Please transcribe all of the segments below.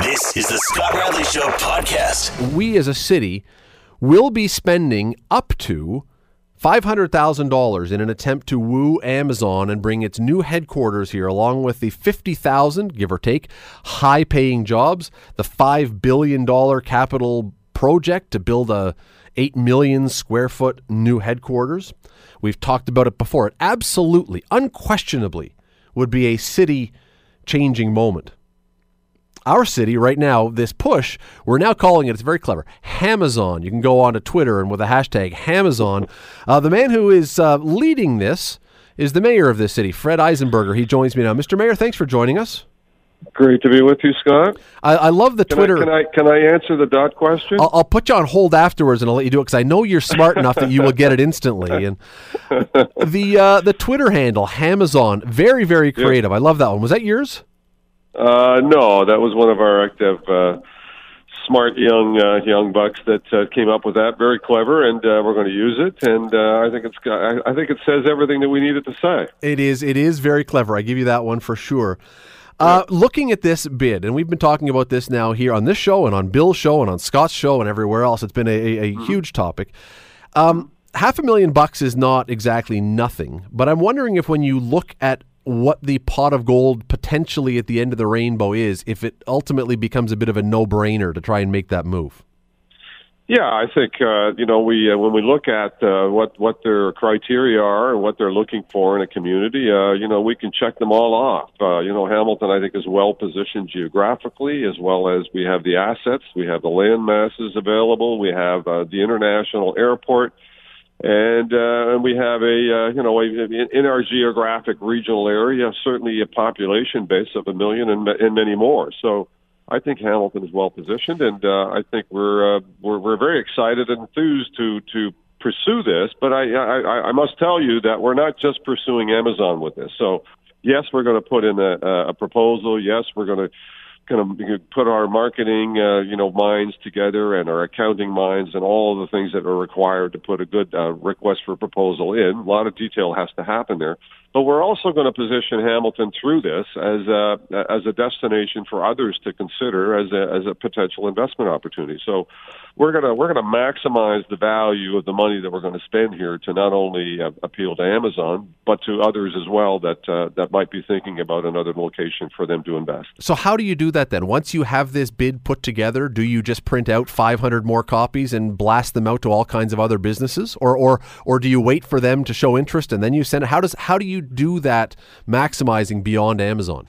This is the Scott Radley Show podcast. we as a city will be spending up to $500,000 in an attempt to woo Amazon and bring its new headquarters here, along with the 50,000, give or take, high paying jobs, the $5 billion capital project to build a 8 million square foot new headquarters. We've talked about it before. It absolutely, unquestionably would be a city changing moment our city right now, this push, we're now calling it, it's very clever, Hamazon. You can go on to Twitter and with a hashtag Hamazon. Uh, the man who is uh, leading this is the mayor of this city, Fred Eisenberger. He joins me now. Mr. Mayor, thanks for joining us. Great to be with you, Scott. I, I love the Can Twitter. I, can I can I answer the dot question? I'll, I'll put you on hold afterwards, and I'll let you do it because I know you're smart enough that you will get it instantly. And the uh, the Twitter handle Hamazon, very very creative. I love that one. Was that yours? Uh, no, that was one of our active, uh, smart young uh, young bucks that uh, came up with that. Very clever, and uh, we're going to use it. And uh, I think it's I, I think it says everything that we needed to say. It is. It is very clever. I give you that one for sure. Uh, looking at this bid, and we've been talking about this now here on this show and on Bill's show and on Scott's show and everywhere else. It's been a, a, a huge topic. Um, half a million bucks is not exactly nothing, but I'm wondering if when you look at what the pot of gold potentially at the end of the rainbow is, if it ultimately becomes a bit of a no-brainer to try and make that move. Yeah, I think uh, you know we uh, when we look at uh, what what their criteria are and what they're looking for in a community, uh, you know we can check them all off. Uh, you know Hamilton, I think, is well positioned geographically as well as we have the assets, we have the land masses available, we have uh, the international airport, and uh, and we have a uh, you know a, in our geographic regional area certainly a population base of a million and, and many more. So. I think Hamilton is well positioned, and uh, I think we're, uh, we're we're very excited and enthused to to pursue this. But I, I I must tell you that we're not just pursuing Amazon with this. So yes, we're going to put in a, a proposal. Yes, we're going to kind of put our marketing uh, you know minds together and our accounting minds and all of the things that are required to put a good uh, request for proposal in. A lot of detail has to happen there. But we're also going to position Hamilton through this as a, as a destination for others to consider as a, as a potential investment opportunity. So we're to we're to maximize the value of the money that we're going to spend here to not only uh, appeal to Amazon but to others as well that uh, that might be thinking about another location for them to invest. So how do you do that then? Once you have this bid put together, do you just print out 500 more copies and blast them out to all kinds of other businesses, or or or do you wait for them to show interest and then you send it? How does how do you do that, maximizing beyond Amazon?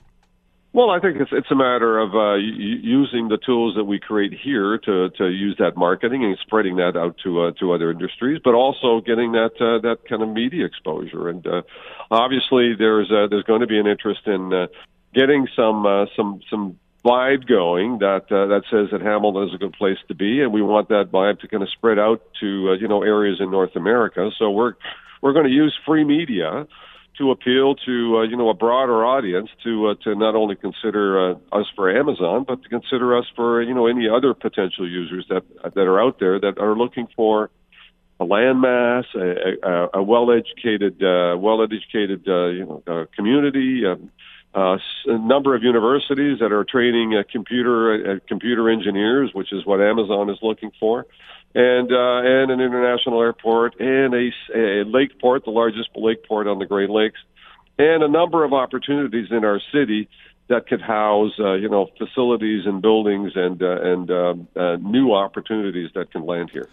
Well, I think it's it's a matter of uh, using the tools that we create here to to use that marketing and spreading that out to uh, to other industries, but also getting that uh, that kind of media exposure. And uh, obviously, there's uh, there's going to be an interest in uh, getting some some some vibe going that that says that Hamilton is a good place to be, and we want that vibe to kind of spread out to you know areas in North America. So we're we're going to use free media to appeal to uh, you know a broader audience to uh, to not only consider uh, us for Amazon, but to consider us for you know any other potential users that that are out there that are looking for a landmass, a, a, a well-educated, uh, well-educated uh, you know uh, community. Uh, uh, a number of universities that are training uh, computer uh, computer engineers, which is what Amazon is looking for, and uh, and an international airport and a lake port, the largest lake port on the Great Lakes, and a number of opportunities in our city that could house uh, you know facilities and buildings and uh, and um, uh, new opportunities that can land here.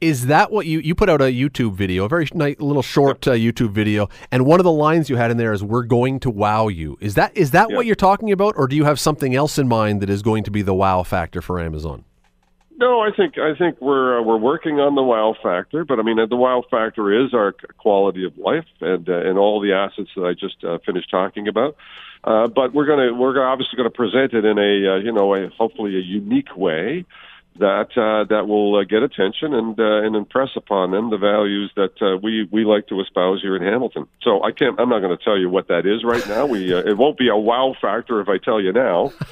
Is that what you you put out a YouTube video, a very nice little short uh, YouTube video, and one of the lines you had in there is "We're going to wow you." Is that is that what you're talking about, or do you have something else in mind that is going to be the wow factor for Amazon? No, I think I think we're uh, we're working on the wow factor, but I mean the wow factor is our quality of life and uh, and all the assets that I just uh, finished talking about. Uh, but we're gonna we're obviously going to present it in a uh, you know a hopefully a unique way that uh, that will uh, get attention and uh, and impress upon them the values that uh, we we like to espouse here in Hamilton. So I can't I'm not going to tell you what that is right now. We uh, it won't be a wow factor if I tell you now.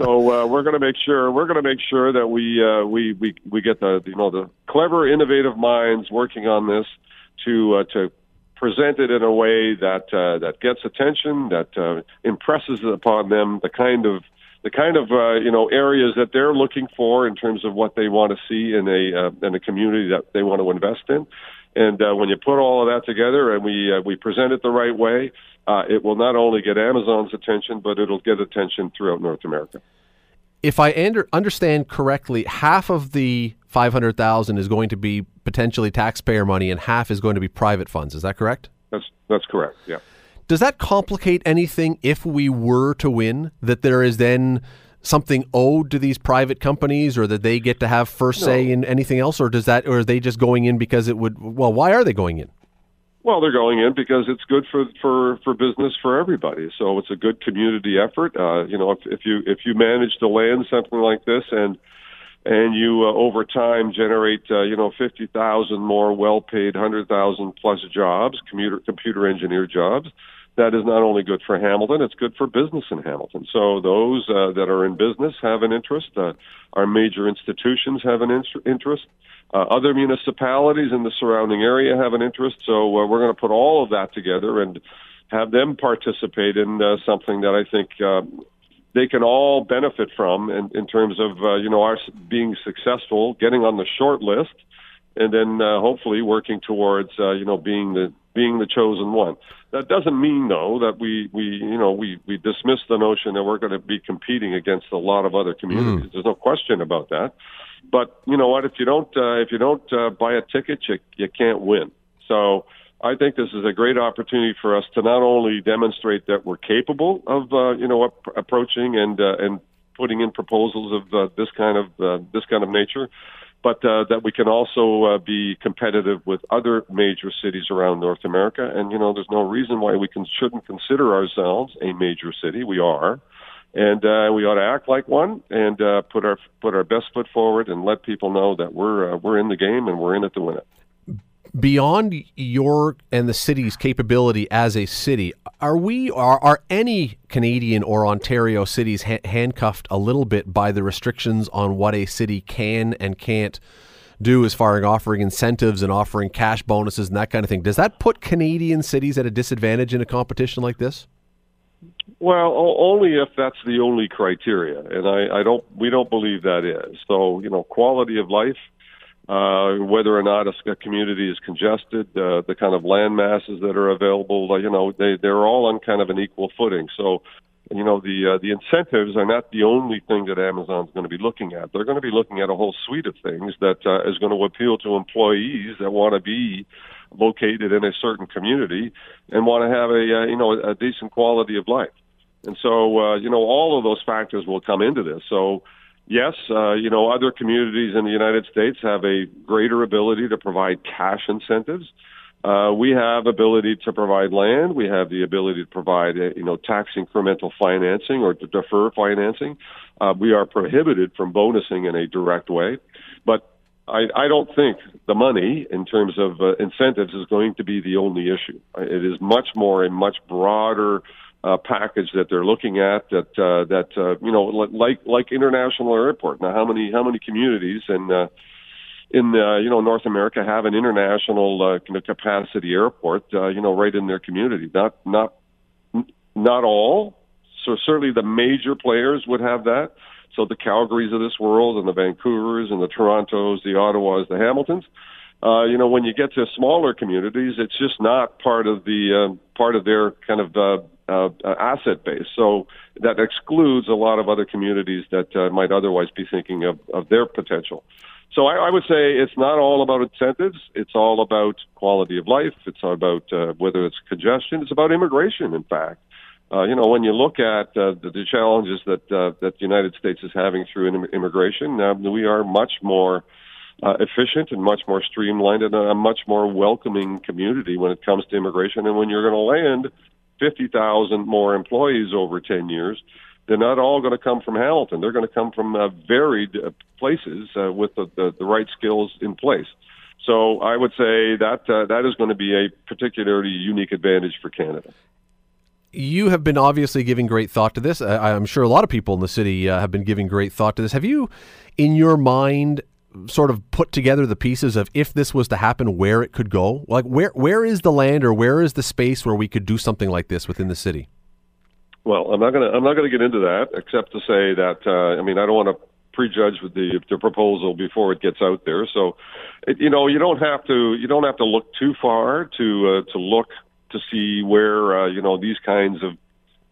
So uh, we're going to make sure we're going to make sure that we uh, we we we get the you know the clever, innovative minds working on this to uh, to present it in a way that uh, that gets attention, that uh, impresses upon them the kind of the kind of uh, you know areas that they're looking for in terms of what they want to see in a uh, in a community that they want to invest in. And uh, when you put all of that together and we uh, we present it the right way, uh, it will not only get Amazon's attention, but it'll get attention throughout North America. If I under, understand correctly, half of the five hundred thousand is going to be potentially taxpayer money, and half is going to be private funds. Is that correct? That's that's correct. Yeah. Does that complicate anything if we were to win? That there is then something owed to these private companies, or that they get to have first say in anything else, or does that, or are they just going in because it would? Well, why are they going in? Well, they're going in because it's good for for for business for everybody. So it's a good community effort. Uh, you know, if, if you if you manage to land something like this and and you uh, over time generate uh, you know fifty thousand more well paid hundred thousand plus jobs, computer computer engineer jobs. That is not only good for Hamilton; it's good for business in Hamilton. So those uh, that are in business have an interest. Uh, our major institutions have an in- interest. Uh, other municipalities in the surrounding area have an interest. So uh, we're going to put all of that together and have them participate in uh, something that I think uh, they can all benefit from in, in terms of uh, you know our being successful, getting on the short list, and then uh, hopefully working towards uh, you know being the being the chosen one. That doesn't mean though that we we you know we we dismiss the notion that we're going to be competing against a lot of other communities. There's no question about that. But you know what? If you don't uh, if you don't uh, buy a ticket, you you can't win. So I think this is a great opportunity for us to not only demonstrate that we're capable of uh, you know ap- approaching and uh, and putting in proposals of uh, this kind of uh, this kind of nature, but uh, that we can also uh, be competitive with other major cities around North America. And you know, there's no reason why we can shouldn't consider ourselves a major city. We are, and uh, we ought to act like one and uh, put our put our best foot forward and let people know that we're uh, we're in the game and we're in it to win it. Beyond your and the city's capability as a city, are we are are any Canadian or Ontario cities ha- handcuffed a little bit by the restrictions on what a city can and can't do as far as offering incentives and offering cash bonuses and that kind of thing? Does that put Canadian cities at a disadvantage in a competition like this? Well, only if that's the only criteria, and I, I don't. We don't believe that is. So, you know, quality of life, uh, whether or not a, a community is congested, uh, the kind of land masses that are available, uh, you know, they they're all on kind of an equal footing. So, you know, the uh, the incentives are not the only thing that Amazon's going to be looking at. They're going to be looking at a whole suite of things that uh, is going to appeal to employees that want to be located in a certain community and want to have a uh, you know a decent quality of life. And so, uh, you know, all of those factors will come into this. So, yes, uh, you know, other communities in the United States have a greater ability to provide cash incentives. Uh, we have ability to provide land. We have the ability to provide, uh, you know, tax incremental financing or to defer financing. Uh, we are prohibited from bonusing in a direct way, but I, I don't think the money in terms of uh, incentives is going to be the only issue. It is much more a much broader uh, package that they're looking at that uh, that uh, you know like like international airport. Now, how many how many communities in uh, in uh, you know North America have an international uh, capacity airport? Uh, you know, right in their community. Not not not all. So certainly the major players would have that. So the Calgarys of this world and the Vancouvers and the Torontos, the Ottawas, the Hamiltons. Uh, you know, when you get to smaller communities, it's just not part of the uh, part of their kind of uh, uh, asset base. So that excludes a lot of other communities that uh, might otherwise be thinking of, of their potential. So I, I would say it's not all about incentives. It's all about quality of life. It's all about uh, whether it's congestion. It's about immigration, in fact. Uh, you know, when you look at uh, the, the challenges that uh, that the United States is having through immigration, uh, we are much more uh, efficient and much more streamlined and a much more welcoming community when it comes to immigration. And when you're going to land 50,000 more employees over 10 years, they're not all going to come from Hamilton. They're going to come from uh, varied uh, places uh, with the, the, the right skills in place. So I would say that uh, that is going to be a particularly unique advantage for Canada. You have been obviously giving great thought to this. I, I'm sure a lot of people in the city uh, have been giving great thought to this. Have you, in your mind, sort of put together the pieces of if this was to happen, where it could go? Like where where is the land or where is the space where we could do something like this within the city? Well, I'm not to I'm not to get into that, except to say that uh, I mean I don't want to prejudge with the the proposal before it gets out there. So, it, you know, you don't have to you don't have to look too far to uh, to look to see where uh, you know these kinds of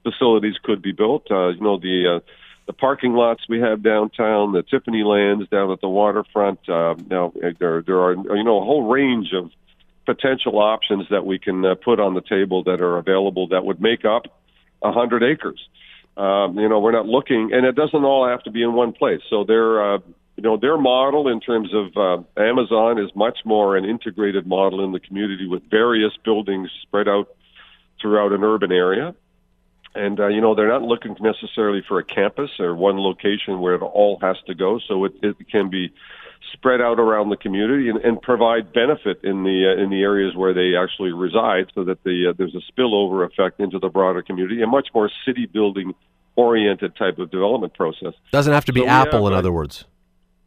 facilities could be built. Uh, you know the uh, the parking lots we have downtown, the Tiffany lands down at the waterfront. Uh, now there there are you know a whole range of potential options that we can uh, put on the table that are available that would make up a hundred acres. Um, you know, we're not looking, and it doesn't all have to be in one place. So their, uh, you know, their model in terms of uh, Amazon is much more an integrated model in the community with various buildings spread out throughout an urban area. And uh, you know, they're not looking necessarily for a campus or one location where it all has to go. So it, it can be spread out around the community and, and provide benefit in the uh, in the areas where they actually reside, so that the uh, there's a spillover effect into the broader community, a much more city building oriented type of development process. Doesn't have to be So Apple, have, in other words.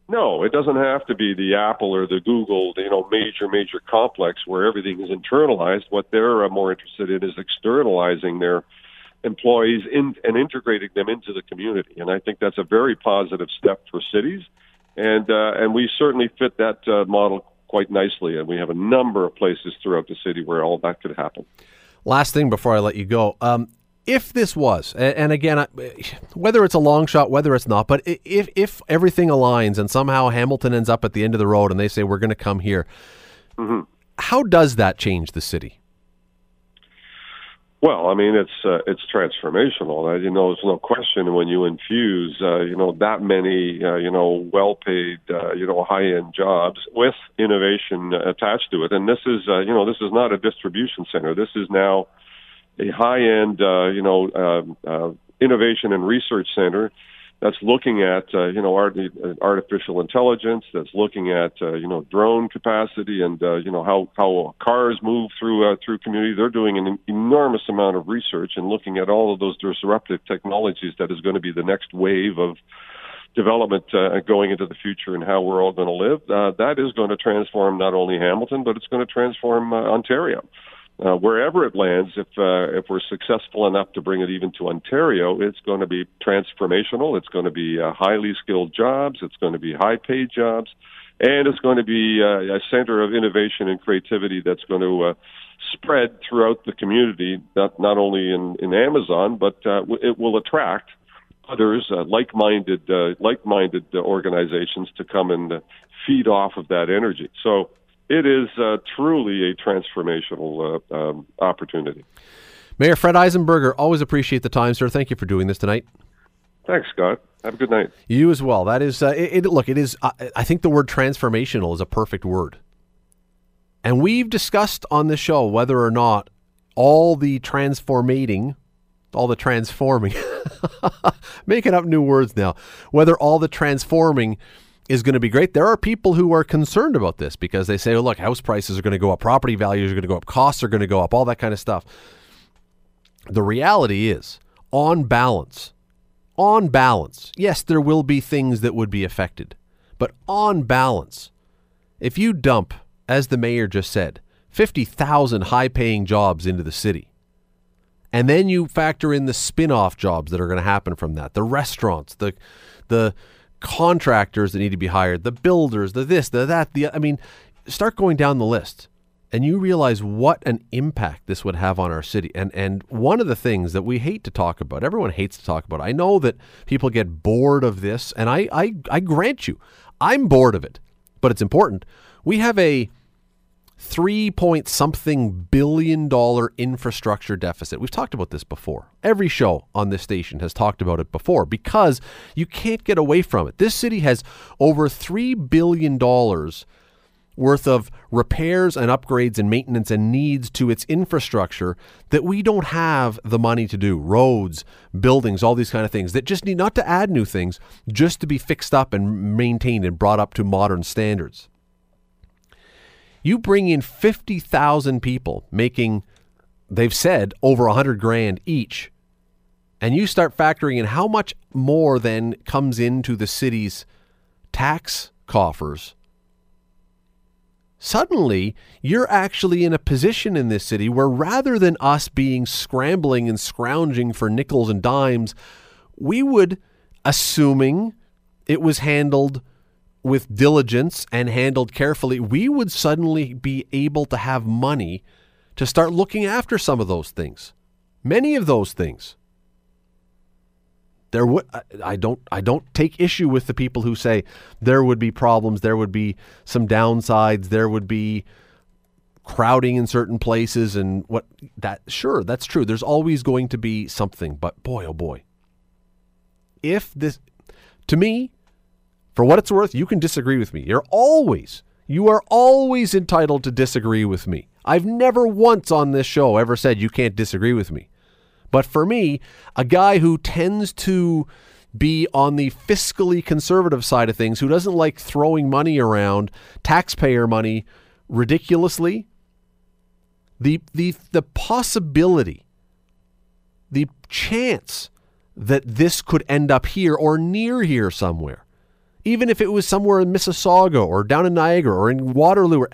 No, it doesn't have to be the Apple or the Google, you know, major major complex where everything is internalized. What they're uh, more interested in is externalizing their employees in, and integrating them into the community. And I think that's a very positive step for cities, and uh, and we certainly fit that uh, model quite nicely. And we have a number of places throughout the city where all that could happen. Last thing before I let you go. Um, if this was, and again, whether it's a long shot, whether it's not, but if if everything aligns and somehow Hamilton ends up at the end of the road and they say we're going to come here, how does that change the city? Well, I mean, it's uh, it's transformational. Uh, you know, there's no question when you infuse, uh, you know, that many, uh, you know, well-paid, uh, you know, high-end jobs with innovation uh, attached to it. And this is, uh, you know, this is not a distribution center. This is now a high-end, uh, you know, um uh, innovation and research center that's looking at, uh, you know, art, uh, artificial intelligence. That's looking at, uh, you know, drone capacity and, uh, you know, how how cars move through uh, through community. They're doing an enormous amount of research and looking at all of those disruptive technologies that is going to be the next wave of development uh, going into the future and how we're all going to live. Uh, that is going to transform not only Hamilton, but it's going to transform uh, Ontario. Uh, wherever it lands, if uh, if we're successful enough to bring it even to Ontario, it's going to be transformational. It's going to be uh, highly skilled jobs. It's going to be high paid jobs, and it's going to be uh, a center of innovation and creativity that's going to uh, spread throughout the community. Not not only in in Amazon, but uh, w- it will attract others, like-minded, uh, like-minded uh, organizations to come and feed off of that energy. So it is uh, truly a transformational uh, um, opportunity. Mayor Fred Eisenberger, always appreciate the time, sir. Thank you for doing this tonight. Thanks, Scott. Have a good night. You as well. That is, uh, it, it, look, it is. I I think the word transformational is a perfect word. And we've discussed on the show whether or not all the transformating, all the transforming, making up new words now, whether all the transforming is going to be great. There are people who are concerned about this because they say, oh, look, house prices are going to go up, property values are going to go up, costs are going to go up, all that kind of stuff. The reality is, on balance, on balance, yes, there will be things that would be affected. But on balance, if you dump, as the mayor just said, 50,000 high paying jobs into the city, and then you factor in the spin off jobs that are going to happen from that the restaurants, the, the contractors that need to be hired, the builders, the this, the that, the, I mean, start going down the list and you realize what an impact this would have on our city. And and one of the things that we hate to talk about, everyone hates to talk about. I know that people get bored of this, and I I, I grant you, I'm bored of it, but it's important. We have a three point something billion dollar infrastructure deficit. We've talked about this before. Every show on this station has talked about it before because you can't get away from it. This city has over three billion dollars worth of repairs and upgrades and maintenance and needs to its infrastructure that we don't have the money to do roads buildings all these kind of things that just need not to add new things just to be fixed up and maintained and brought up to modern standards you bring in 50,000 people making they've said over 100 grand each and you start factoring in how much more then comes into the city's tax coffers suddenly you're actually in a position in this city where rather than us being scrambling and scrounging for nickels and dimes, we would, assuming it was handled with diligence and handled carefully, we would suddenly be able to have money to start looking after some of those things. Many of those things. There would I don't I don't take issue with the people who say there would be problems, there would be some downsides, there would be crowding in certain places and what that sure, that's true. There's always going to be something, but boy oh boy. If this to me, for what it's worth, you can disagree with me. You're always you are always entitled to disagree with me. I've never once on this show ever said you can't disagree with me. But for me, a guy who tends to be on the fiscally conservative side of things, who doesn't like throwing money around, taxpayer money, ridiculously, the the the possibility, the chance that this could end up here or near here somewhere, even if it was somewhere in Mississauga or down in Niagara or in Waterloo, or,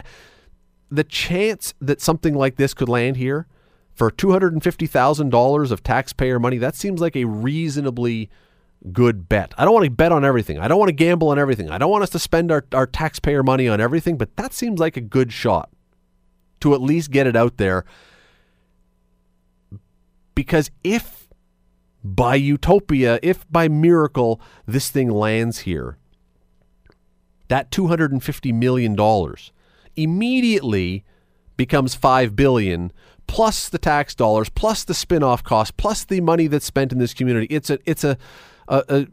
the chance that something like this could land here for $250,000 of taxpayer money, that seems like a reasonably good bet. I don't want to bet on everything. I don't want to gamble on everything. I don't want us to spend our, our taxpayer money on everything, but that seems like a good shot to at least get it out there. Because if by utopia, if by miracle this thing lands here, that $250 million immediately becomes 5 billion plus the tax dollars, plus the spin-off cost, plus the money that's spent in this community. It's a it's a, a, a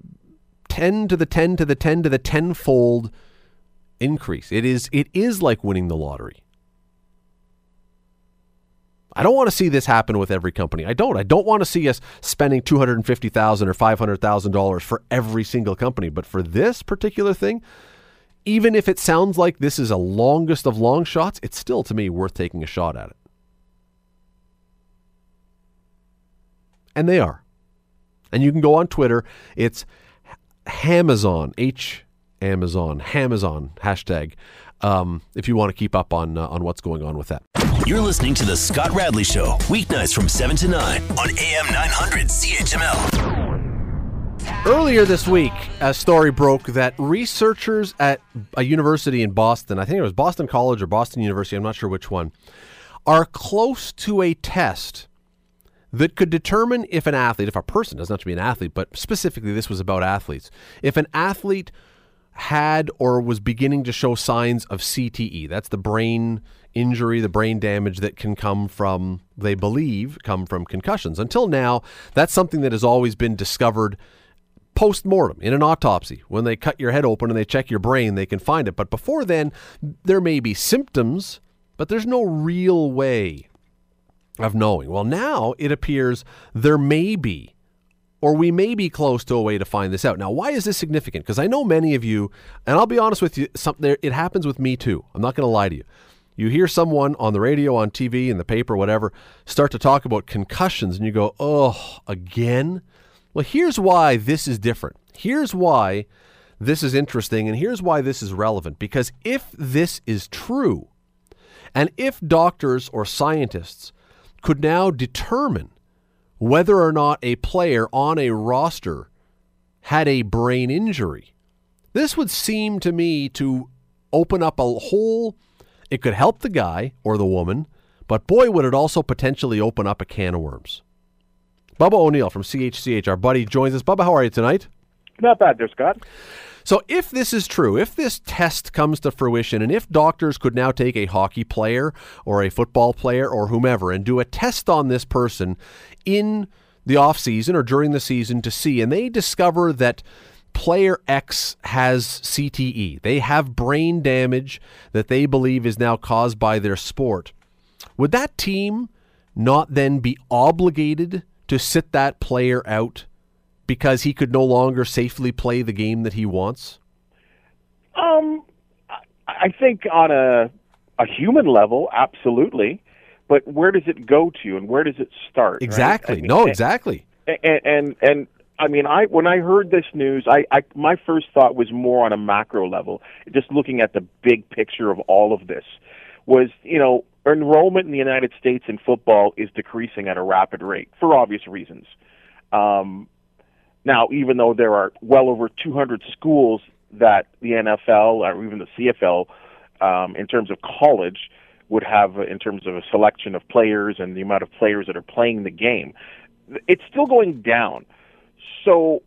10 to the 10 to the 10 to the tenfold increase. It is it is like winning the lottery. I don't want to see this happen with every company. I don't. I don't want to see us spending two hundred and fifty thousand or five hundred thousand dollars for every single company. But for this particular thing, even if it sounds like this is a longest of long shots, it's still to me worth taking a shot at it. and they are. And you can go on Twitter. It's Hamazon, H Amazon, Hamazon hashtag. Um, if you want to keep up on uh, on what's going on with that. You're listening to the Scott Radley Show weeknights from seven to nine on AM 900 CHML. Earlier this week, a story broke that researchers at a university in Boston, I think it was Boston College or Boston University, I'm not sure which one, are close to a test that could determine if an athlete, if a person doesn't have to be an athlete, but specifically this was about athletes, if an athlete had or was beginning to show signs of CTE, that's the brain injury, the brain damage that can come from, they believe, come from concussions. Until now, that's something that has always been discovered post mortem in an autopsy. When they cut your head open and they check your brain, they can find it. But before then, there may be symptoms, but there's no real way of knowing. Well, now it appears there may be, or we may be close to a way to find this out. Now, why is this significant? Because I know many of you, and I'll be honest with you, some, there, it happens with me too. I'm not going to lie to you. You hear someone on the radio, on TV, in the paper, whatever, start to talk about concussions, and you go, oh, again? Well, here's why this is different. Here's why this is interesting, and here's why this is relevant. Because if this is true, and if doctors or scientists could now determine whether or not a player on a roster had a brain injury. This would seem to me to open up a whole, it could help the guy or the woman, but boy, would it also potentially open up a can of worms. Bubba O'Neill from CHCH, our buddy, joins us. Bubba, how are you tonight? Not bad there, Scott. So, if this is true, if this test comes to fruition, and if doctors could now take a hockey player or a football player or whomever and do a test on this person in the off season or during the season to see, and they discover that player X has CTE, they have brain damage that they believe is now caused by their sport, would that team not then be obligated to sit that player out because he could no longer safely play the game that he wants? Um, I think on a a human level, absolutely. But where does it go to, and where does it start? Exactly. Right? I mean, no, and, exactly. And, and and I mean, I when I heard this news, I, I my first thought was more on a macro level, just looking at the big picture of all of this. Was you know enrollment in the United States in football is decreasing at a rapid rate for obvious reasons. Um, now, even though there are well over 200 schools that the NFL or even the CFL, um, in terms of college, would have in terms of a selection of players and the amount of players that are playing the game, it's still going down. So,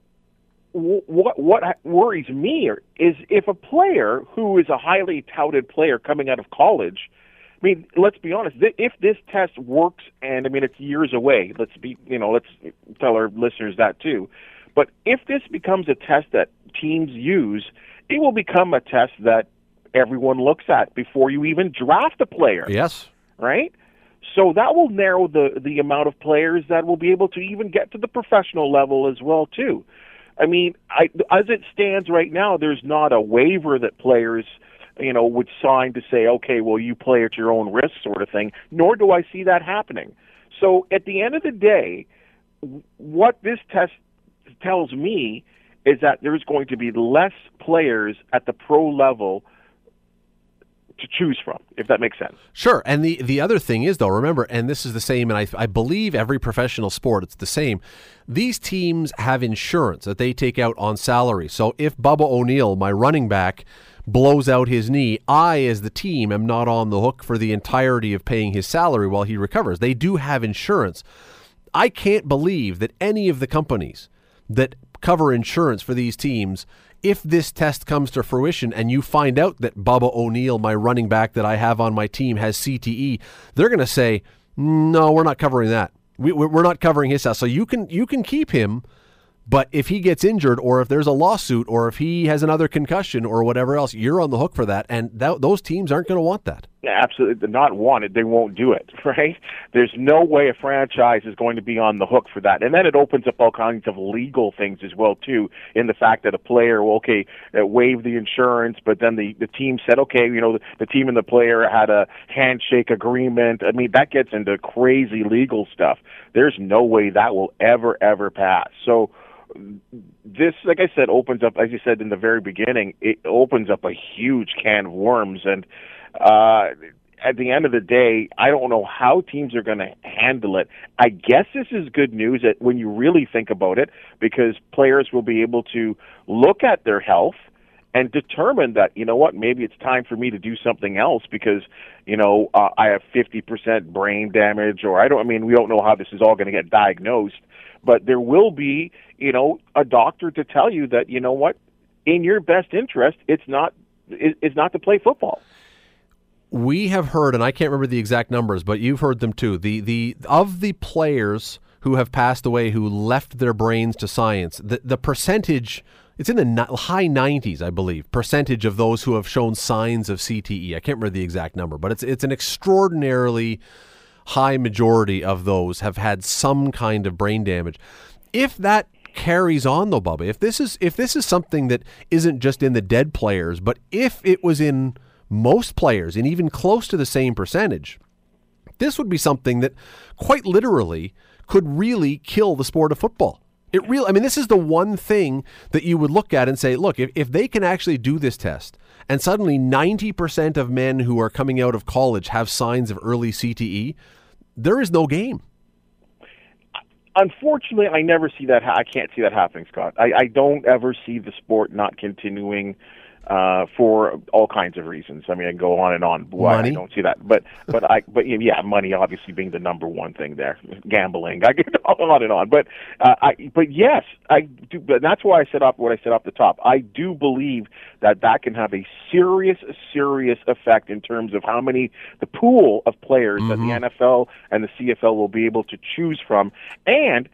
what what worries me is if a player who is a highly touted player coming out of college I mean, let's be honest. If this test works, and I mean it's years away, let's be, you know, let's tell our listeners that too. But if this becomes a test that teams use, it will become a test that everyone looks at before you even draft a player. Yes. Right. So that will narrow the the amount of players that will be able to even get to the professional level as well too. I mean, I, as it stands right now, there's not a waiver that players you know, would sign to say, okay, well, you play at your own risk, sort of thing. Nor do I see that happening. So at the end of the day, what this test tells me is that there's going to be less players at the pro level to choose from, if that makes sense. Sure. And the, the other thing is, though, remember, and this is the same, and I, I believe every professional sport, it's the same. These teams have insurance that they take out on salary. So if Bubba O'Neill, my running back, blows out his knee, I, as the team, am not on the hook for the entirety of paying his salary while he recovers. They do have insurance. I can't believe that any of the companies that cover insurance for these teams, if this test comes to fruition and you find out that Bubba O'Neill, my running back that I have on my team, has CTE, they're going to say, no, we're not covering that. We, we're not covering his house. So you can you can keep him but if he gets injured, or if there's a lawsuit, or if he has another concussion, or whatever else, you're on the hook for that, and that, those teams aren't going to want that. Absolutely, not want it. They won't do it, right? There's no way a franchise is going to be on the hook for that, and then it opens up all kinds of legal things as well too. In the fact that a player, well, okay, waived the insurance, but then the the team said, okay, you know, the, the team and the player had a handshake agreement. I mean, that gets into crazy legal stuff. There's no way that will ever ever pass. So this, like I said, opens up, as you said in the very beginning, it opens up a huge can of worms. And uh, at the end of the day, I don't know how teams are going to handle it. I guess this is good news that when you really think about it, because players will be able to look at their health and determine that you know what maybe it's time for me to do something else because you know uh, I have 50% brain damage or I don't I mean we don't know how this is all going to get diagnosed but there will be, you know, a doctor to tell you that you know what, in your best interest, it's not it's not to play football. We have heard, and I can't remember the exact numbers, but you've heard them too. The the of the players who have passed away who left their brains to science, the the percentage it's in the high 90s, I believe, percentage of those who have shown signs of CTE. I can't remember the exact number, but it's it's an extraordinarily high majority of those have had some kind of brain damage. If that carries on though, Bubba, if this is if this is something that isn't just in the dead players, but if it was in most players and even close to the same percentage, this would be something that quite literally could really kill the sport of football. It really, I mean, this is the one thing that you would look at and say, look, if, if they can actually do this test and suddenly 90% of men who are coming out of college have signs of early CTE, there is no game. Unfortunately, I never see that. Ha- I can't see that happening, Scott. I, I don't ever see the sport not continuing uh, for all kinds of reasons. I mean, I go on and on. Why money? I don't see that, but but I but yeah, money obviously being the number one thing there. Gambling, I get on and on. But uh, I but yes, I do. But that's why I set up what I said off the top. I do believe that that can have a serious serious effect in terms of how many the pool of players mm-hmm. that the mm-hmm. NFL and the CFL will be able to choose from, and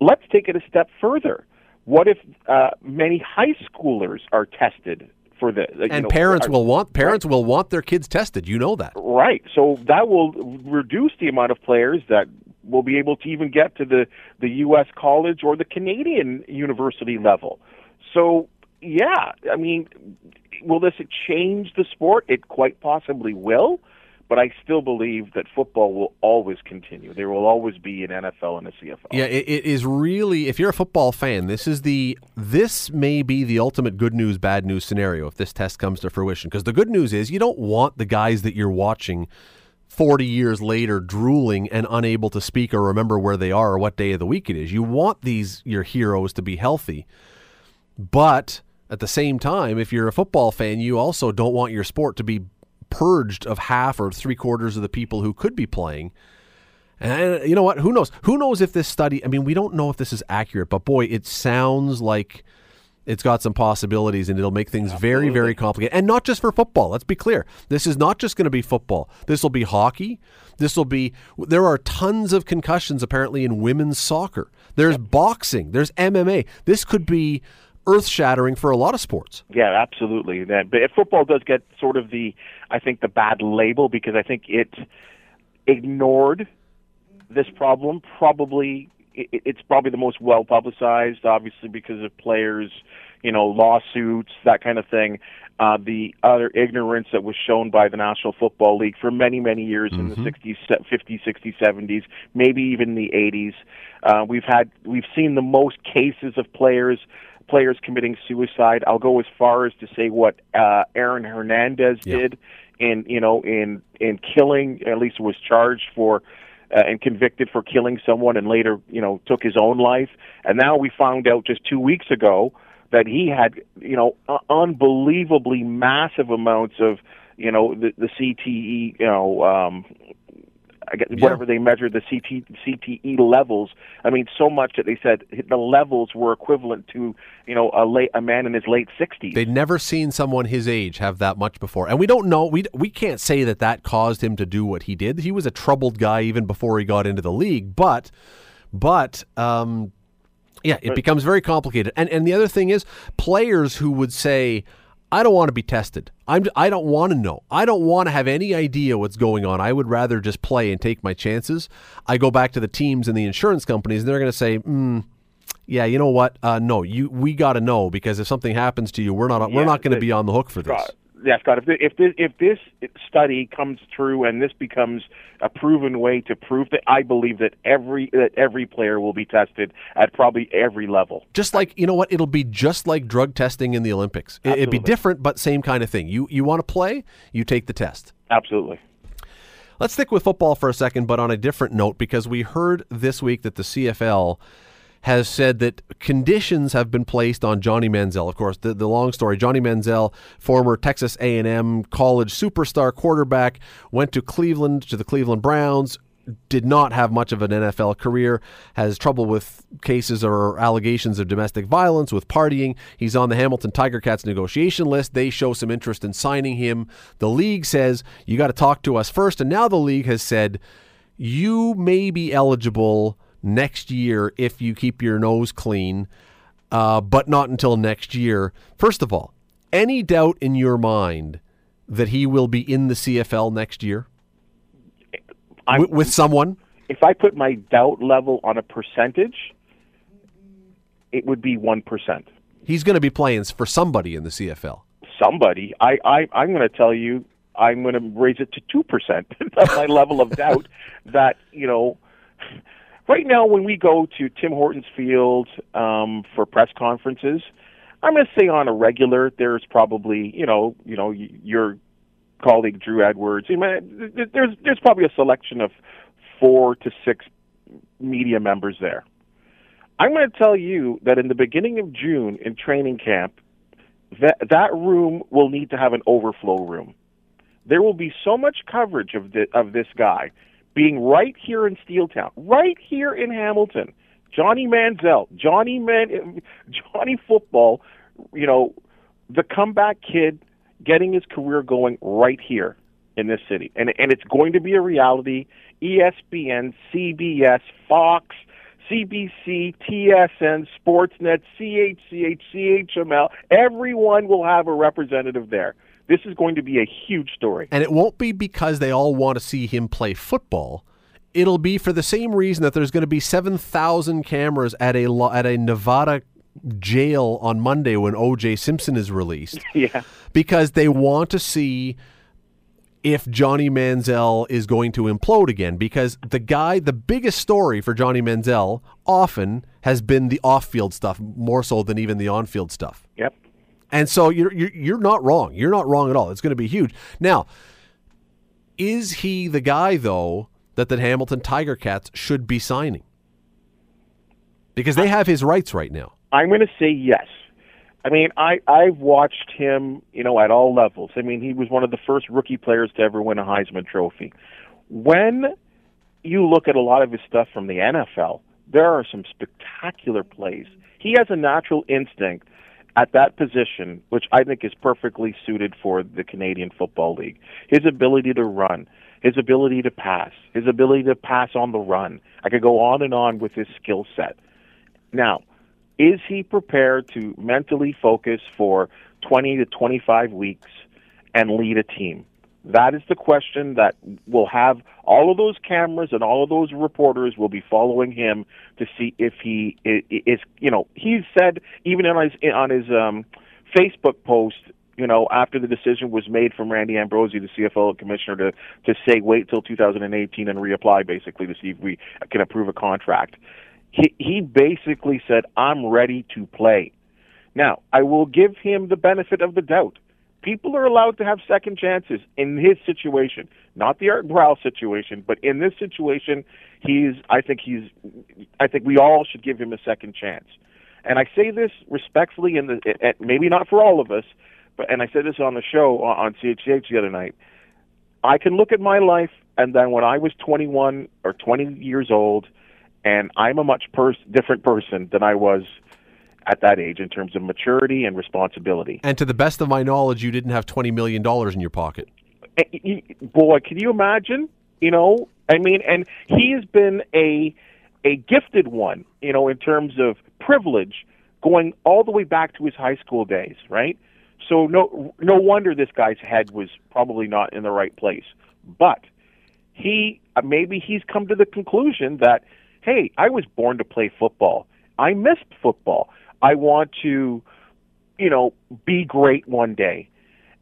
let's take it a step further. What if uh, many high schoolers are tested for the and know, parents are, will want parents right. will want their kids tested. You know that, right? So that will reduce the amount of players that will be able to even get to the the U.S. college or the Canadian university level. So yeah, I mean, will this change the sport? It quite possibly will. But I still believe that football will always continue. There will always be an NFL and a CFL. Yeah, it, it is really. If you're a football fan, this is the this may be the ultimate good news bad news scenario if this test comes to fruition. Because the good news is you don't want the guys that you're watching. 40 years later drooling and unable to speak or remember where they are or what day of the week it is. You want these your heroes to be healthy. But at the same time, if you're a football fan, you also don't want your sport to be purged of half or three quarters of the people who could be playing. And you know what? Who knows? Who knows if this study, I mean, we don't know if this is accurate, but boy, it sounds like it's got some possibilities and it'll make things very, very complicated. And not just for football. Let's be clear. This is not just going to be football. This will be hockey. This will be, there are tons of concussions apparently in women's soccer. There's boxing. There's MMA. This could be earth shattering for a lot of sports. Yeah, absolutely. That, but if football does get sort of the, I think, the bad label because I think it ignored this problem. Probably, it, it's probably the most well publicized, obviously, because of players, you know, lawsuits, that kind of thing. Uh, the other ignorance that was shown by the National Football League for many, many years mm-hmm. in the 60s, 50s, 60s, 70s, maybe even the 80s. Uh, we've had, we've seen the most cases of players players committing suicide. I'll go as far as to say what uh, Aaron Hernandez yeah. did in you know in in killing at least was charged for uh, and convicted for killing someone and later you know took his own life. And now we found out just two weeks ago that he had you know uh, unbelievably massive amounts of you know the the CTE you know um I guess yeah. whatever they measured the CT, CTE levels. I mean, so much that they said the levels were equivalent to you know a late a man in his late sixties. They'd never seen someone his age have that much before, and we don't know. We we can't say that that caused him to do what he did. He was a troubled guy even before he got into the league, but but um, yeah, it becomes very complicated. And and the other thing is players who would say I don't want to be tested. I'm I don't want to know. I don't want to have any idea what's going on. I would rather just play and take my chances. I go back to the teams and the insurance companies, and they're going to say, mm, "Yeah, you know what? Uh, no, you we got to know because if something happens to you, we're not yeah, we're not going to be on the hook for this." Yeah, Scott. If this, if this, if this study comes true and this becomes a proven way to prove that, I believe that every that every player will be tested at probably every level. Just like you know what, it'll be just like drug testing in the Olympics. Absolutely. It'd be different, but same kind of thing. You you want to play, you take the test. Absolutely. Let's stick with football for a second, but on a different note, because we heard this week that the CFL has said that conditions have been placed on Johnny Manziel. Of course, the, the long story: Johnny Manziel, former Texas A&M college superstar quarterback, went to Cleveland to the Cleveland Browns. Did not have much of an NFL career, has trouble with cases or allegations of domestic violence, with partying. He's on the Hamilton Tiger Cats negotiation list. They show some interest in signing him. The league says, you got to talk to us first. And now the league has said, you may be eligible next year if you keep your nose clean, uh, but not until next year. First of all, any doubt in your mind that he will be in the CFL next year with, with someone? If I put my doubt level on a percentage, it would be one percent. He's going to be playing for somebody in the CFL. Somebody. I, I I'm going to tell you. I'm going to raise it to two percent. That's my level of doubt that you know right now, when we go to Tim Hortons Field um, for press conferences, I'm going to say on a regular, there's probably you know you know your colleague Drew Edwards. There's there's probably a selection of four to six media members there. I'm going to tell you that in the beginning of June in training camp, that that room will need to have an overflow room. There will be so much coverage of the, of this guy being right here in Steeltown, right here in Hamilton. Johnny Manziel, Johnny Man, Johnny Football, you know, the comeback kid getting his career going right here in this city, and and it's going to be a reality. ESPN, CBS, Fox, CBC, TSN, Sportsnet, CHCH, CHML, everyone will have a representative there. This is going to be a huge story. And it won't be because they all want to see him play football. It'll be for the same reason that there's going to be 7,000 cameras at a at a Nevada jail on Monday when O.J. Simpson is released. yeah. Because they want to see if Johnny Manziel is going to implode again because the guy, the biggest story for Johnny Manziel often has been the off-field stuff more so than even the on-field stuff. Yep. And so you're you're, you're not wrong. You're not wrong at all. It's going to be huge. Now, is he the guy though that the Hamilton Tiger Cats should be signing? Because they have his rights right now. I'm going to say yes. I mean, I I've watched him, you know, at all levels. I mean, he was one of the first rookie players to ever win a Heisman Trophy. When you look at a lot of his stuff from the NFL, there are some spectacular plays. He has a natural instinct at that position, which I think is perfectly suited for the Canadian Football League. His ability to run, his ability to pass, his ability to pass on the run. I could go on and on with his skill set. Now, is he prepared to mentally focus for 20 to 25 weeks and lead a team? That is the question that will have all of those cameras and all of those reporters will be following him to see if he is. You know, he said even on his on his um, Facebook post, you know, after the decision was made from Randy Ambrosie, the CFL commissioner, to to say wait till 2018 and reapply, basically to see if we can approve a contract he, he basically said, I'm ready to play. Now, I will give him the benefit of the doubt. People are allowed to have second chances in his situation, not the Art Briles situation, but in this situation, he's. I think he's. I think we all should give him a second chance. And I say this respectfully, in the eh, maybe not for all of us, but and I said this on the show uh, on CHCH the other night. I can look at my life, and then when I was 21 or 20 years old, and I'm a much pers- different person than I was at that age in terms of maturity and responsibility. And to the best of my knowledge, you didn't have twenty million dollars in your pocket. Eh, boy, can you imagine? You know, I mean, and he has been a a gifted one, you know, in terms of privilege, going all the way back to his high school days, right? So no no wonder this guy's head was probably not in the right place. But he maybe he's come to the conclusion that hey, I was born to play football. I missed football. I want to, you know, be great one day.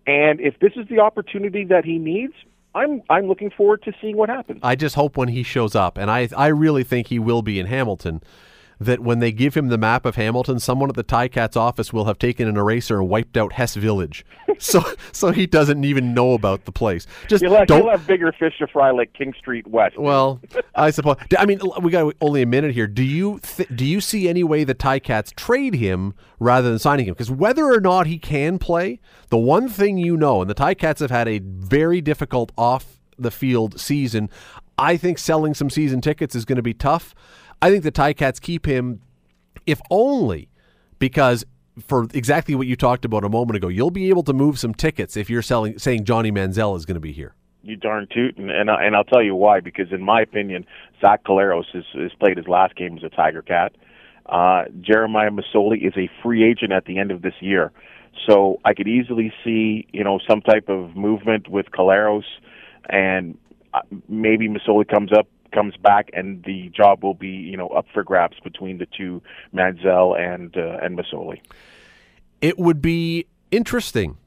And if this is the opportunity that he needs, I'm I'm looking forward to seeing what happens. I just hope when he shows up, and I I really think he will be in Hamilton that when they give him the map of Hamilton, someone at the Ticats office will have taken an eraser and wiped out Hess Village, so so he doesn't even know about the place. Just you'll have, don't. You'll have bigger fish to fry like King Street West. Well, I suppose. I mean, we got only a minute here. Do you th- do you see any way the Ticats trade him rather than signing him? Because whether or not he can play, the one thing you know, and the Ticats have had a very difficult off the field season. I think selling some season tickets is going to be tough. I think the Ticats keep him, if only because for exactly what you talked about a moment ago, you'll be able to move some tickets if you're selling saying Johnny Manziel is going to be here. You darn tootin', and and, and I'll tell you why. Because in my opinion, Zach Collaros has, has played his last game as a Tiger Cat. Uh, Jeremiah Masoli is a free agent at the end of this year, so I could easily see you know some type of movement with Collaros, and uh, maybe Masoli comes up comes back, and the job will be you know up for grabs between the two, Manziel and uh, and Masoli. It would be interesting,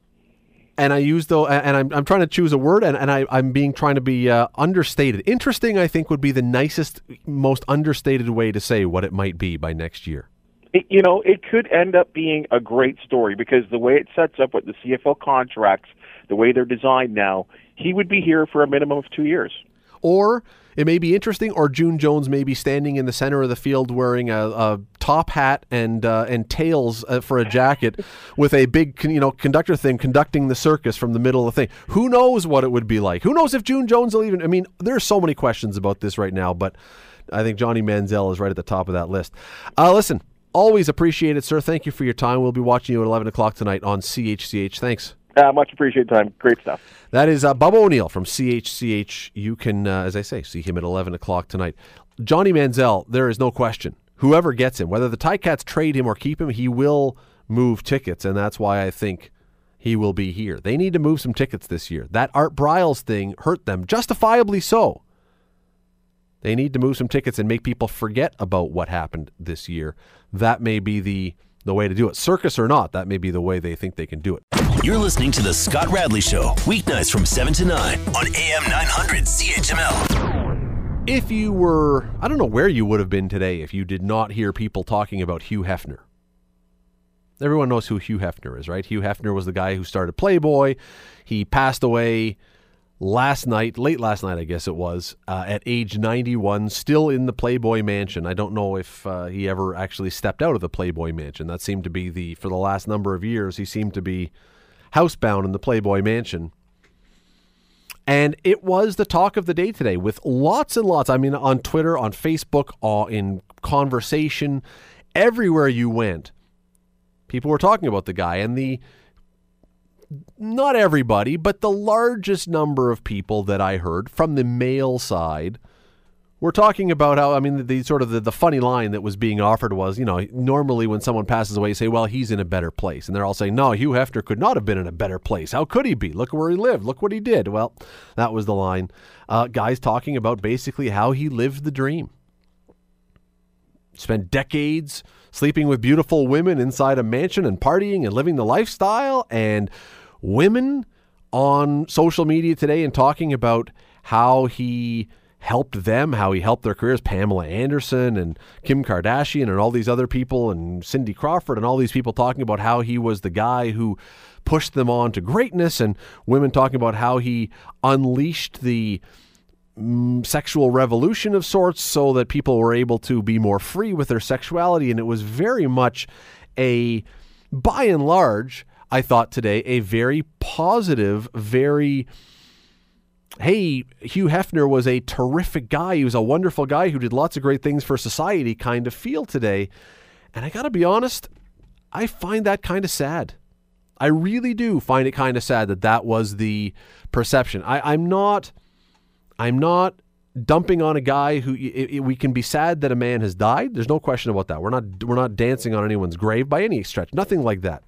and I use though, and I'm I'm trying to choose a word, and, and I I'm being trying to be uh, understated. Interesting, I think, would be the nicest, most understated way to say what it might be by next year. It, you know, it could end up being a great story because the way it sets up with the CFL contracts, the way they're designed now, he would be here for a minimum of two years. Or it may be interesting, or June Jones may be standing in the center of the field wearing a, a top hat and uh, and tails uh, for a jacket, with a big you know conductor thing conducting the circus from the middle of the thing. Who knows what it would be like? Who knows if June Jones will even? I mean, there are so many questions about this right now, but I think Johnny Manziel is right at the top of that list. Uh, listen, always appreciate it, sir. Thank you for your time. We'll be watching you at eleven o'clock tonight on CHCH. Thanks. Uh, much appreciated the time. Great stuff. That is uh, Bubba O'Neill from CHCH. You can, uh, as I say, see him at 11 o'clock tonight. Johnny Manziel, there is no question. Whoever gets him, whether the Ticats trade him or keep him, he will move tickets, and that's why I think he will be here. They need to move some tickets this year. That Art Briles thing hurt them, justifiably so. They need to move some tickets and make people forget about what happened this year. That may be the the way to do it. Circus or not, that may be the way they think they can do it. You're listening to The Scott Radley Show, weeknights from 7 to 9 on AM 900 CHML. If you were, I don't know where you would have been today if you did not hear people talking about Hugh Hefner. Everyone knows who Hugh Hefner is, right? Hugh Hefner was the guy who started Playboy. He passed away last night, late last night, I guess it was, uh, at age 91, still in the Playboy Mansion. I don't know if uh, he ever actually stepped out of the Playboy Mansion. That seemed to be the, for the last number of years, he seemed to be housebound in the Playboy Mansion. And it was the talk of the day today with lots and lots. I mean, on Twitter, on Facebook, in conversation, everywhere you went, people were talking about the guy. And the not everybody, but the largest number of people that I heard from the male side were talking about how I mean the, the sort of the, the funny line that was being offered was, you know, normally when someone passes away, you say, well, he's in a better place. And they're all saying, no, Hugh Hefner could not have been in a better place. How could he be? Look where he lived. Look what he did. Well, that was the line. Uh, guys talking about basically how he lived the dream. Spent decades sleeping with beautiful women inside a mansion and partying and living the lifestyle and women on social media today and talking about how he helped them, how he helped their careers. Pamela Anderson and Kim Kardashian and all these other people, and Cindy Crawford and all these people talking about how he was the guy who pushed them on to greatness, and women talking about how he unleashed the mm, sexual revolution of sorts so that people were able to be more free with their sexuality. And it was very much a, by and large, I thought today, a very positive, very hey, Hugh Hefner was a terrific guy. He was a wonderful guy who did lots of great things for society kind of feel today. And I got to be honest, I find that kind of sad. I really do find it kind of sad that that was the perception. I, am not, I'm not dumping on a guy who it, it, we can be sad that a man has died. There's no question about that. We're not, we're not dancing on anyone's grave by any stretch. Nothing like that.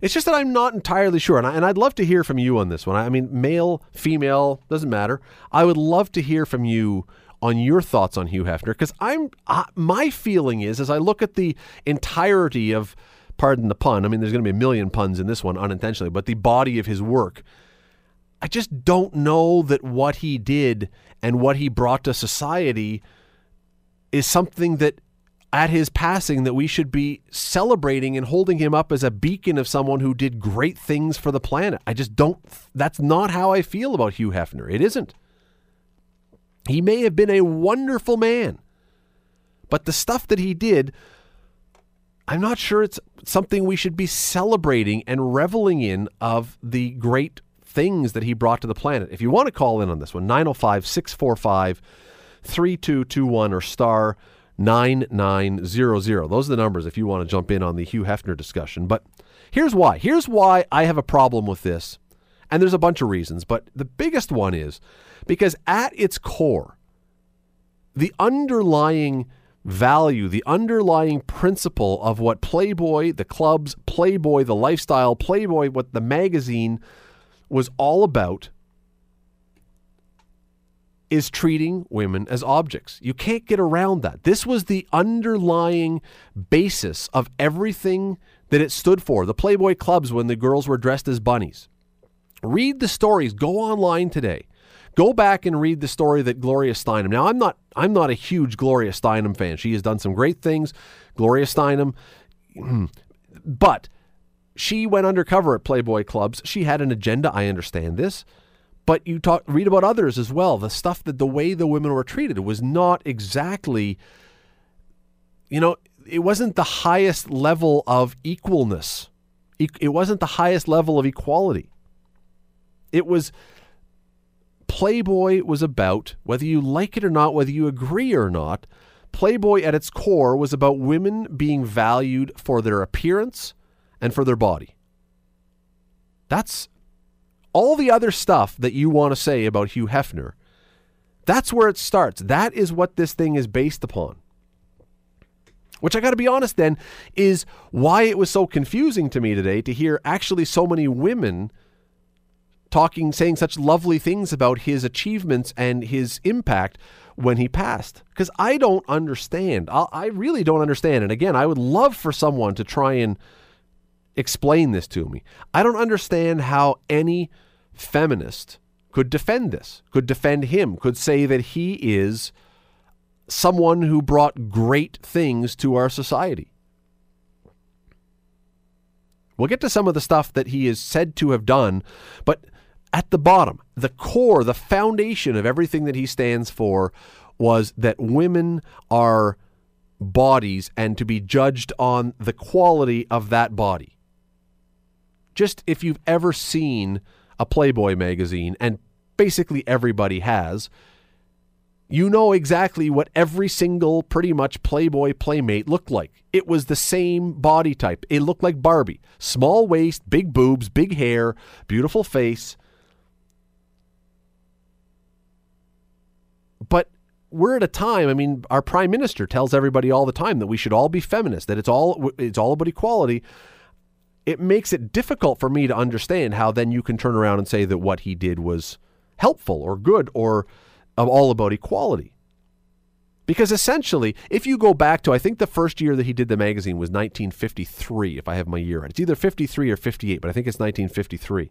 It's just that I'm not entirely sure, and, I, and I'd love to hear from you on this one. I mean, male, female, doesn't matter. I would love to hear from you on your thoughts on Hugh Hefner because I'm my feeling is as I look at the entirety of, pardon the pun. I mean, there's going to be a million puns in this one unintentionally, but the body of his work. I just don't know that what he did and what he brought to society is something that at his passing that we should be celebrating and holding him up as a beacon of someone who did great things for the planet. I just don't, that's not how I feel about Hugh Hefner. It isn't. He may have been a wonderful man, but the stuff that he did, I'm not sure it's something we should be celebrating and reveling in of the great things that he brought to the planet. If you want to call in on this one, 905 645 3221 or star 9900. Those are the numbers if you want to jump in on the Hugh Hefner discussion. But here's why. Here's why I have a problem with this. And there's a bunch of reasons, but the biggest one is because at its core, the underlying value, the underlying principle of what Playboy, the clubs, Playboy, the lifestyle, Playboy, what the magazine was all about is treating women as objects. You can't get around that. This was the underlying basis of everything that it stood for. The Playboy clubs when the girls were dressed as bunnies. Read the stories. Go online today. Go back and read the story that Gloria Steinem. Now, I'm not I'm not a huge Gloria Steinem fan. She has done some great things. Gloria Steinem, hmm, but she went undercover at Playboy clubs. She had an agenda. I understand this. But you talk, read about others as well. The stuff that the way the women were treated was not exactly, you know, it wasn't the highest level of equalness. It wasn't the highest level of equality. It was Playboy was about, whether you like it or not, whether you agree or not, Playboy at its core was about women being valued for their appearance and for their body. That's all the other stuff that you want to say about Hugh Hefner, that's where it starts. That is what this thing is based upon. Which I got to be honest then is why it was so confusing to me today to hear actually so many women talking, saying such lovely things about his achievements and his impact when he passed. Because I don't understand. I, I really don't understand. And again, I would love for someone to try and explain this to me. I don't understand how any feminist could defend this, could defend him, could say that he is someone who brought great things to our society. We'll get to some of the stuff that he is said to have done, but at the bottom, the core, the foundation of everything that he stands for was that women are bodies and to be judged on the quality of that body. Just if you've ever seen a Playboy magazine, and basically everybody has, you know exactly what every single pretty much Playboy playmate looked like. It was the same body type. It looked like Barbie. Small waist, big boobs, big hair, beautiful face. But we're at a time, I mean, our prime minister tells everybody all the time that we should all be feminists, that it's all it's all about equality. It makes it difficult for me to understand how then you can turn around and say that what he did was helpful or good or all about equality. Because essentially, if you go back to, I think the first year that he did the magazine was 1953, if I have my year right. It's either 53 or 58, but I think it's 1953.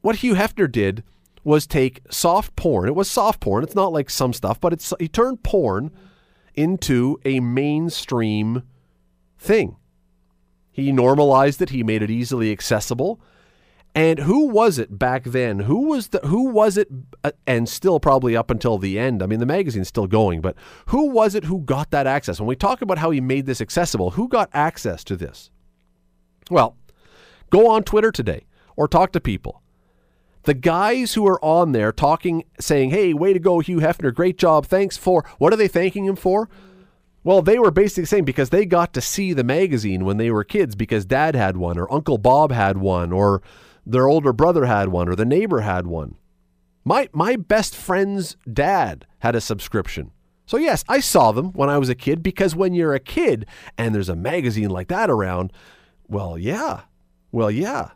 What Hugh Hefner did was take soft porn. It was soft porn. It's not like some stuff, but it's he turned porn into a mainstream thing. He normalized it, he made it easily accessible. And who was it back then? Who was the who was it uh, and still probably up until the end. I mean the magazine's still going, but who was it who got that access? When we talk about how he made this accessible, who got access to this? Well, go on Twitter today or talk to people. The guys who are on there talking saying, "Hey, way to go Hugh Hefner, great job. Thanks for." What are they thanking him for? Well, they were basically saying because they got to see the magazine when they were kids because dad had one or Uncle Bob had one or their older brother had one or the neighbor had one. My my best friend's dad had a subscription. So yes, I saw them when I was a kid because when you're a kid and there's a magazine like that around, well, yeah. Well, yeah.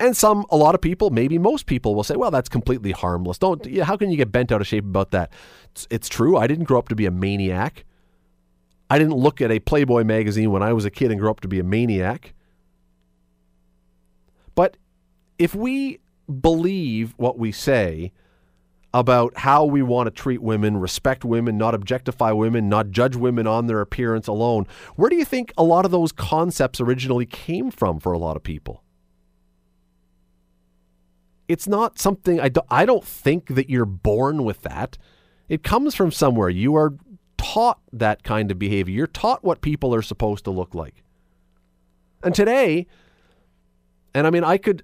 And some, a lot of people, maybe most people will say, well, that's completely harmless. Don't, how can you get bent out of shape about that? It's, it's true. I didn't grow up to be a maniac. I didn't look at a Playboy magazine when I was a kid and grow up to be a maniac. But if we believe what we say about how we want to treat women, respect women, not objectify women, not judge women on their appearance alone, where do you think a lot of those concepts originally came from for a lot of people? It's not something I, I don't think that you're born with that. It comes from somewhere. You are taught that kind of behavior. You're taught what people are supposed to look like. And today, and I mean, I could.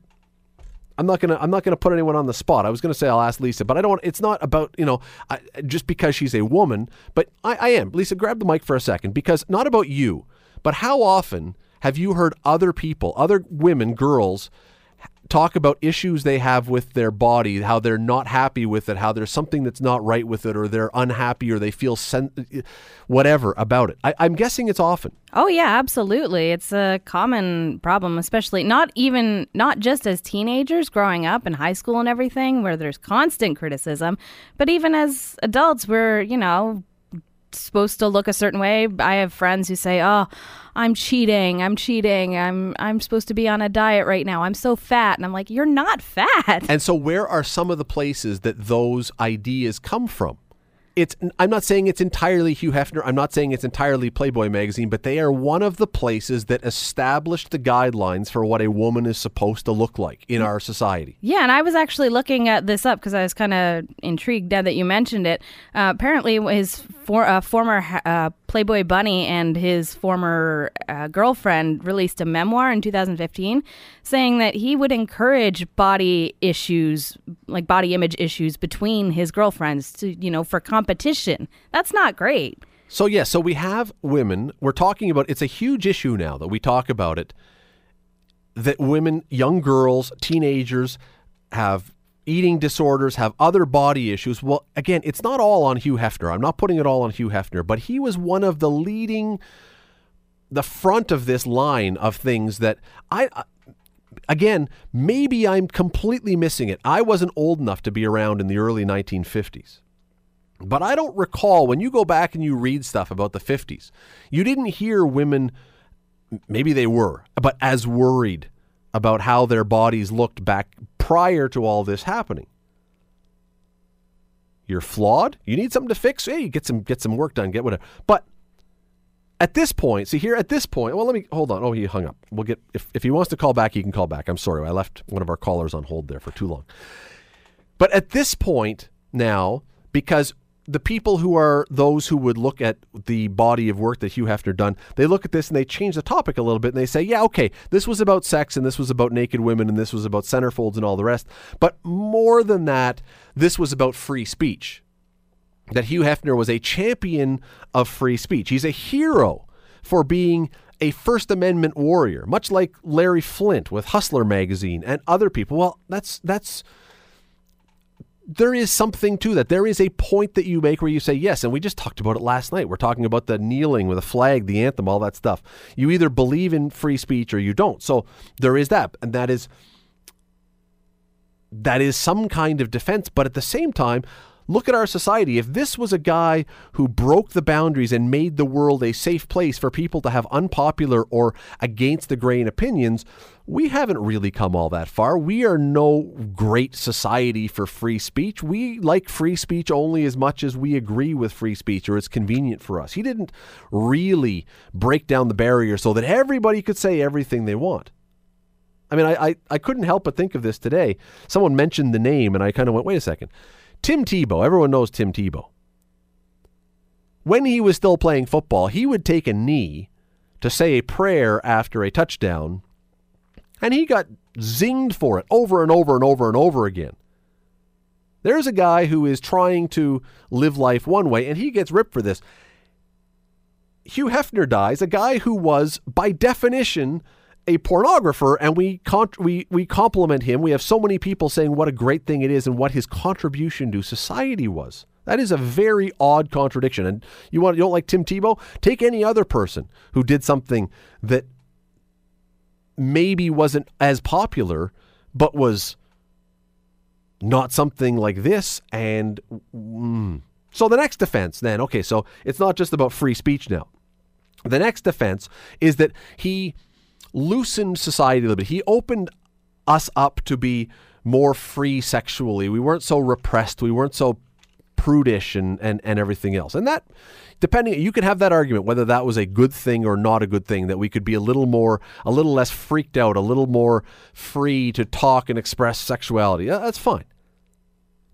I'm not gonna. I'm not gonna put anyone on the spot. I was gonna say I'll ask Lisa, but I don't. It's not about you know I, just because she's a woman. But I, I am. Lisa, grab the mic for a second because not about you, but how often have you heard other people, other women, girls, talk about issues they have with their body, how they're not happy with it, how there's something that's not right with it, or they're unhappy, or they feel sen- whatever about it. I, I'm guessing it's often. Oh yeah, absolutely. It's a common problem, especially not even not just as teenagers growing up in high school and everything, where there's constant criticism, but even as adults, we're you know supposed to look a certain way. I have friends who say, "Oh, I'm cheating. I'm cheating. I'm I'm supposed to be on a diet right now. I'm so fat." And I'm like, "You're not fat." And so where are some of the places that those ideas come from? It's I'm not saying it's entirely Hugh Hefner. I'm not saying it's entirely Playboy magazine, but they are one of the places that established the guidelines for what a woman is supposed to look like in our society. Yeah, and I was actually looking at this up because I was kind of intrigued now that you mentioned it. Uh, apparently, his for, uh, former uh, Playboy bunny and his former uh, girlfriend released a memoir in 2015 saying that he would encourage body issues, like body image issues, between his girlfriends to you know for competition. That's not great. So, yeah, so we have women. We're talking about it's a huge issue now that we talk about it that women, young girls, teenagers have eating disorders, have other body issues. Well, again, it's not all on Hugh Hefner. I'm not putting it all on Hugh Hefner, but he was one of the leading, the front of this line of things that I. Again, maybe I'm completely missing it. I wasn't old enough to be around in the early 1950s. But I don't recall when you go back and you read stuff about the 50s, you didn't hear women maybe they were, but as worried about how their bodies looked back prior to all this happening. You're flawed. You need something to fix. Hey, get some get some work done. Get whatever. But at this point, see here at this point. Well, let me hold on. Oh, he hung up. We'll get if if he wants to call back, he can call back. I'm sorry, I left one of our callers on hold there for too long. But at this point now, because the people who are those who would look at the body of work that Hugh Hefner done, they look at this and they change the topic a little bit and they say, yeah, okay, this was about sex and this was about naked women and this was about centerfolds and all the rest. But more than that, this was about free speech. That Hugh Hefner was a champion of free speech. He's a hero for being a First Amendment warrior, much like Larry Flynt with Hustler magazine and other people. Well, that's that's there is something to that. There is a point that you make where you say yes, and we just talked about it last night. We're talking about the kneeling with a flag, the anthem, all that stuff. You either believe in free speech or you don't. So there is that, and that is that is some kind of defense, but at the same time, Look at our society. If this was a guy who broke the boundaries and made the world a safe place for people to have unpopular or against the grain opinions, we haven't really come all that far. We are no great society for free speech. We like free speech only as much as we agree with free speech or it's convenient for us. He didn't really break down the barrier so that everybody could say everything they want. I mean, I, I, I couldn't help but think of this today. Someone mentioned the name, and I kind of went, wait a second. Tim Tebow, everyone knows Tim Tebow. When he was still playing football, he would take a knee to say a prayer after a touchdown, and he got zinged for it over and over and over and over again. There's a guy who is trying to live life one way, and he gets ripped for this. Hugh Hefner dies, a guy who was, by definition, a pornographer and we con- we we compliment him. We have so many people saying what a great thing it is and what his contribution to society was. That is a very odd contradiction. And you want you don't like Tim Tebow? Take any other person who did something that maybe wasn't as popular, but was not something like this. And mm. so the next defense, then, okay, so it's not just about free speech now. The next defense is that he loosened society a little bit. He opened us up to be more free sexually. We weren't so repressed. We weren't so prudish and, and, and everything else. And that, depending, you can have that argument whether that was a good thing or not a good thing, that we could be a little more, a little less freaked out, a little more free to talk and express sexuality. That's fine.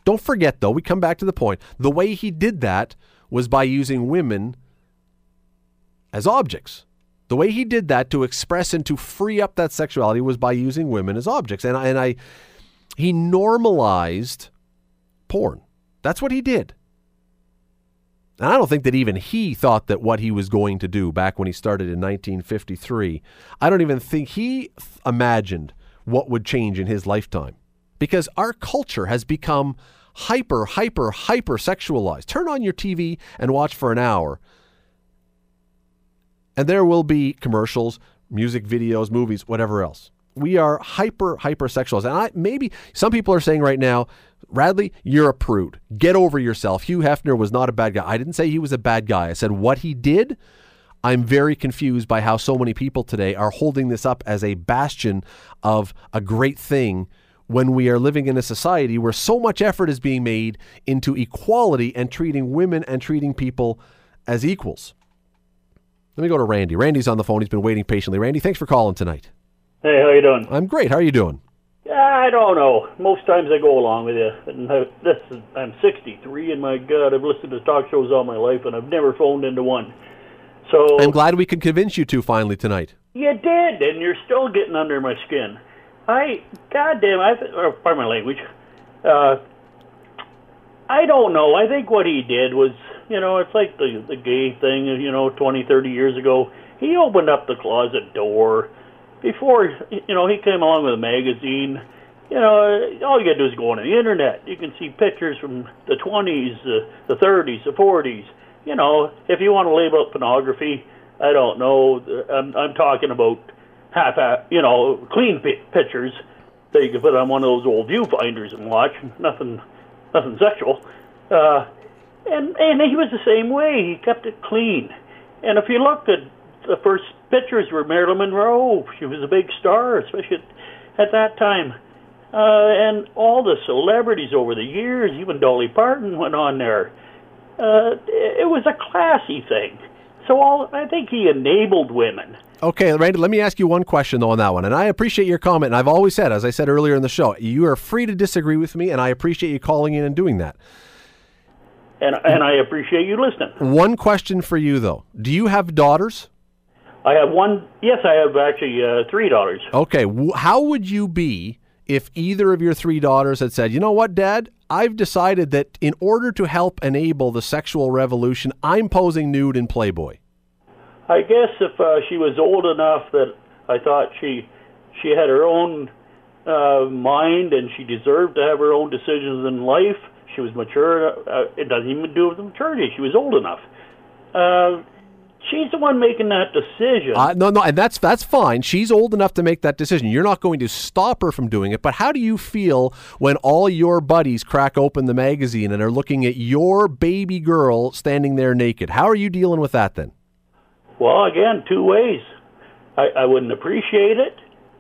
Don't forget, though, we come back to the point. The way he did that was by using women as objects. The way he did that to express and to free up that sexuality was by using women as objects. And, and I, he normalized porn. That's what he did. And I don't think that even he thought that what he was going to do back when he started in 1953, I don't even think he imagined what would change in his lifetime. Because our culture has become hyper, hyper, hyper sexualized. Turn on your TV and watch for an hour, and there will be commercials, music videos, movies, whatever else. We are hyper, hyper sexualized. And I, maybe some people are saying right now, Radley, you're a prude. Get over yourself. Hugh Hefner was not a bad guy. I didn't say he was a bad guy. I said what he did. I'm very confused by how so many people today are holding this up as a bastion of a great thing when we are living in a society where so much effort is being made into equality and treating women and treating people as equals. Let me go to Randy. Randy's on the phone. He's been waiting patiently. Randy, thanks for calling tonight. Hey, how you doing? I'm great. How are you doing? I don't know. Most times I go along with you. This is, I'm 63, and my God, I've listened to talk shows all my life, and I've never phoned into one. So I'm glad we could convince you to finally tonight. You did, and you're still getting under my skin. I, goddamn, I, or pardon my language. Uh, I don't know. I think what he did was you know, it's like the the gay thing, you know, 20, 30 years ago. He opened up the closet door before, you know, he came along with a magazine. You know, all you got to do is go on the internet. You can see pictures from the 20s, uh, the 30s, the 40s. You know, if you want to label it pornography, I don't know. I'm, I'm talking about half, you know, clean pictures that you can put on one of those old viewfinders and watch. Nothing, nothing sexual. Uh, and and he was the same way. He kept it clean. And if you looked at the first pictures were Marilyn Monroe. She was a big star, especially at, at that time. Uh, and all the celebrities over the years, even Dolly Parton went on there. Uh, it was a classy thing. So all I think he enabled women. Okay, Randy, let me ask you one question though on that one. And I appreciate your comment. And I've always said, as I said earlier in the show, you are free to disagree with me, and I appreciate you calling in and doing that. And and I appreciate you listening. One question for you though: Do you have daughters? I have one. Yes, I have actually uh, three daughters. Okay, w- how would you be if either of your three daughters had said, "You know what, Dad? I've decided that in order to help enable the sexual revolution, I'm posing nude in Playboy." I guess if uh, she was old enough that I thought she she had her own uh, mind and she deserved to have her own decisions in life. She was mature. Uh, it doesn't even do with maturity. She was old enough. Uh, she's the one making that decision. Uh, no, no, and that's that's fine. She's old enough to make that decision. You're not going to stop her from doing it. But how do you feel when all your buddies crack open the magazine and are looking at your baby girl standing there naked? How are you dealing with that then? Well, again, two ways. I, I wouldn't appreciate it,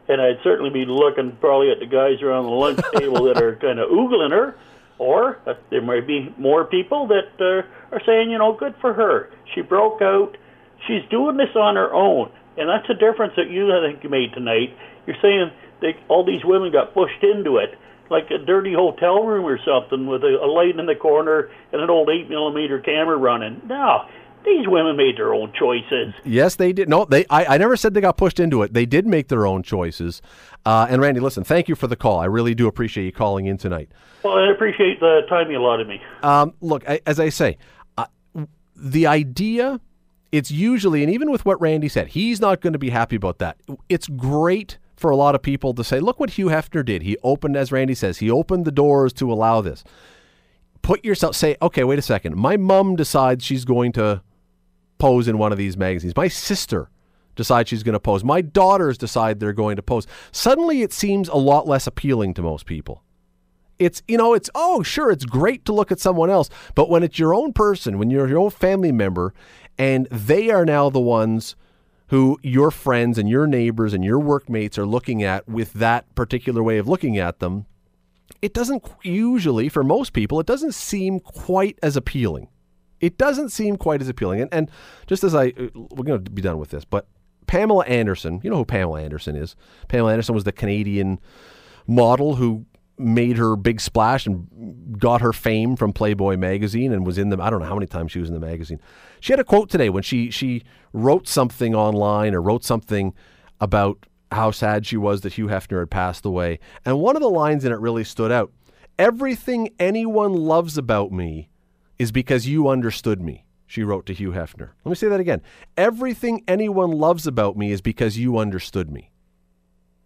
and I'd certainly be looking probably at the guys around the lunch table that are kind of oogling her, or uh, there might be more people that uh, are saying, you know, good for her. She broke out. She's doing this on her own, and that's the difference that you I think you made tonight. You're saying they, all these women got pushed into it, like a dirty hotel room or something with a, a light in the corner and an old eight millimeter camera running. No, these women made their own choices. Yes, they did. No, they. I, I never said they got pushed into it. They did make their own choices. Uh, and Randy, listen, thank you for the call. I really do appreciate you calling in tonight. Well, I appreciate the time you allotted me. Um, look, I, as I say, uh, the idea. It's usually, and even with what Randy said, he's not going to be happy about that. It's great for a lot of people to say, look what Hugh Hefner did. He opened, as Randy says, he opened the doors to allow this. Put yourself, say, okay, wait a second. My mom decides she's going to pose in one of these magazines. My sister decides she's going to pose. My daughters decide they're going to pose. Suddenly it seems a lot less appealing to most people. It's, you know, it's, oh, sure, it's great to look at someone else. But when it's your own person, when you're your own family member, and they are now the ones who your friends and your neighbors and your workmates are looking at with that particular way of looking at them, it doesn't usually, for most people, it doesn't seem quite as appealing it doesn't seem quite as appealing. And, and just as I, uh, we're going to be done with this, but Pamela Anderson, you know who Pamela Anderson is. Pamela Anderson was the Canadian model who made her big splash and got her fame from Playboy magazine and was in the I don't know how many times she was in the magazine. She had a quote today when she she wrote something online or wrote something about how sad she was that Hugh Hefner had passed away. And one of the lines in it really stood out. Everything anyone loves about me is because you understood me, she wrote to Hugh Hefner. Let me say that again. Everything anyone loves about me is because you understood me.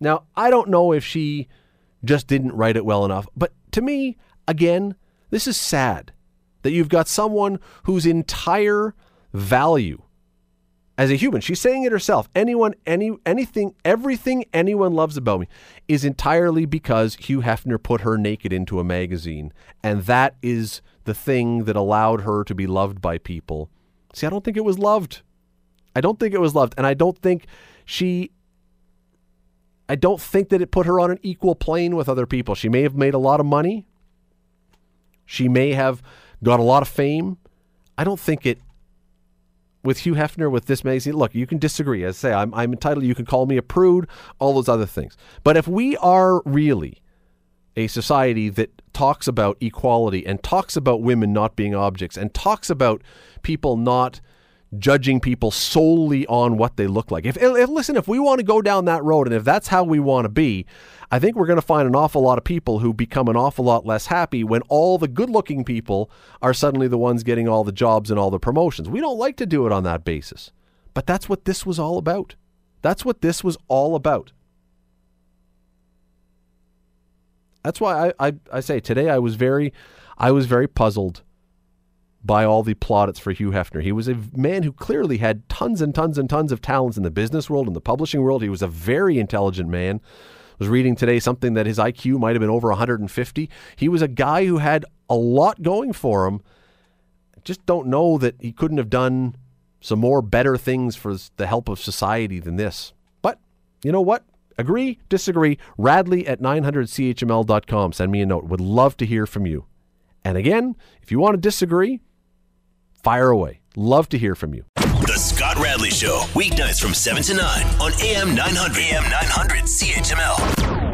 Now, I don't know if she just didn't write it well enough, but to me, again, this is sad that you've got someone whose entire value as a human. She's saying it herself. Anyone, any, anything, everything anyone loves about me is entirely because Hugh Hefner put her naked into a magazine, and that is the thing that allowed her to be loved by people. See, I don't think it was loved. I don't think it was loved, and I don't think she. I don't think that it put her on an equal plane with other people. She may have made a lot of money. She may have got a lot of fame. I don't think it with Hugh Hefner with this magazine. Look, you can disagree. As I say, I'm, I'm entitled. You can call me a prude, all those other things. But if we are really a society that talks about equality and talks about women not being objects and talks about people not judging people solely on what they look like. If, if, listen, if we want to go down that road and if that's how we want to be, I think we're going to find an awful lot of people who become an awful lot less happy when all the good-looking people are suddenly the ones getting all the jobs and all the promotions. We don't like to do it on that basis. But that's what this was all about. That's what this was all about. That's why I, I, I say today I was very I was very puzzled by all the plaudits for Hugh Hefner. He was a man who clearly had tons and tons and tons of talents in the business world, and the publishing world. He was a very intelligent man. I was reading today something that his IQ might have been over 150. He was a guy who had a lot going for him. Just don't know that he couldn't have done some more better things for the help of society than this. But you know what? Agree, disagree. Radley at 900chml.com. Send me a note. Would love to hear from you. And again, if you want to disagree, fire away. Love to hear from you. The Scott Radley Show, weeknights from 7 to 9 on AM 900. AM 900 CHML.